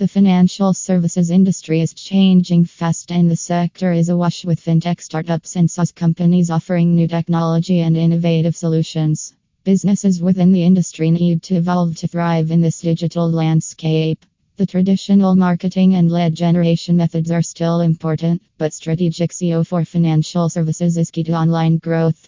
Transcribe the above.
The financial services industry is changing fast, and the sector is awash with fintech startups and SaaS companies offering new technology and innovative solutions. Businesses within the industry need to evolve to thrive in this digital landscape. The traditional marketing and lead generation methods are still important, but strategic SEO for financial services is key to online growth.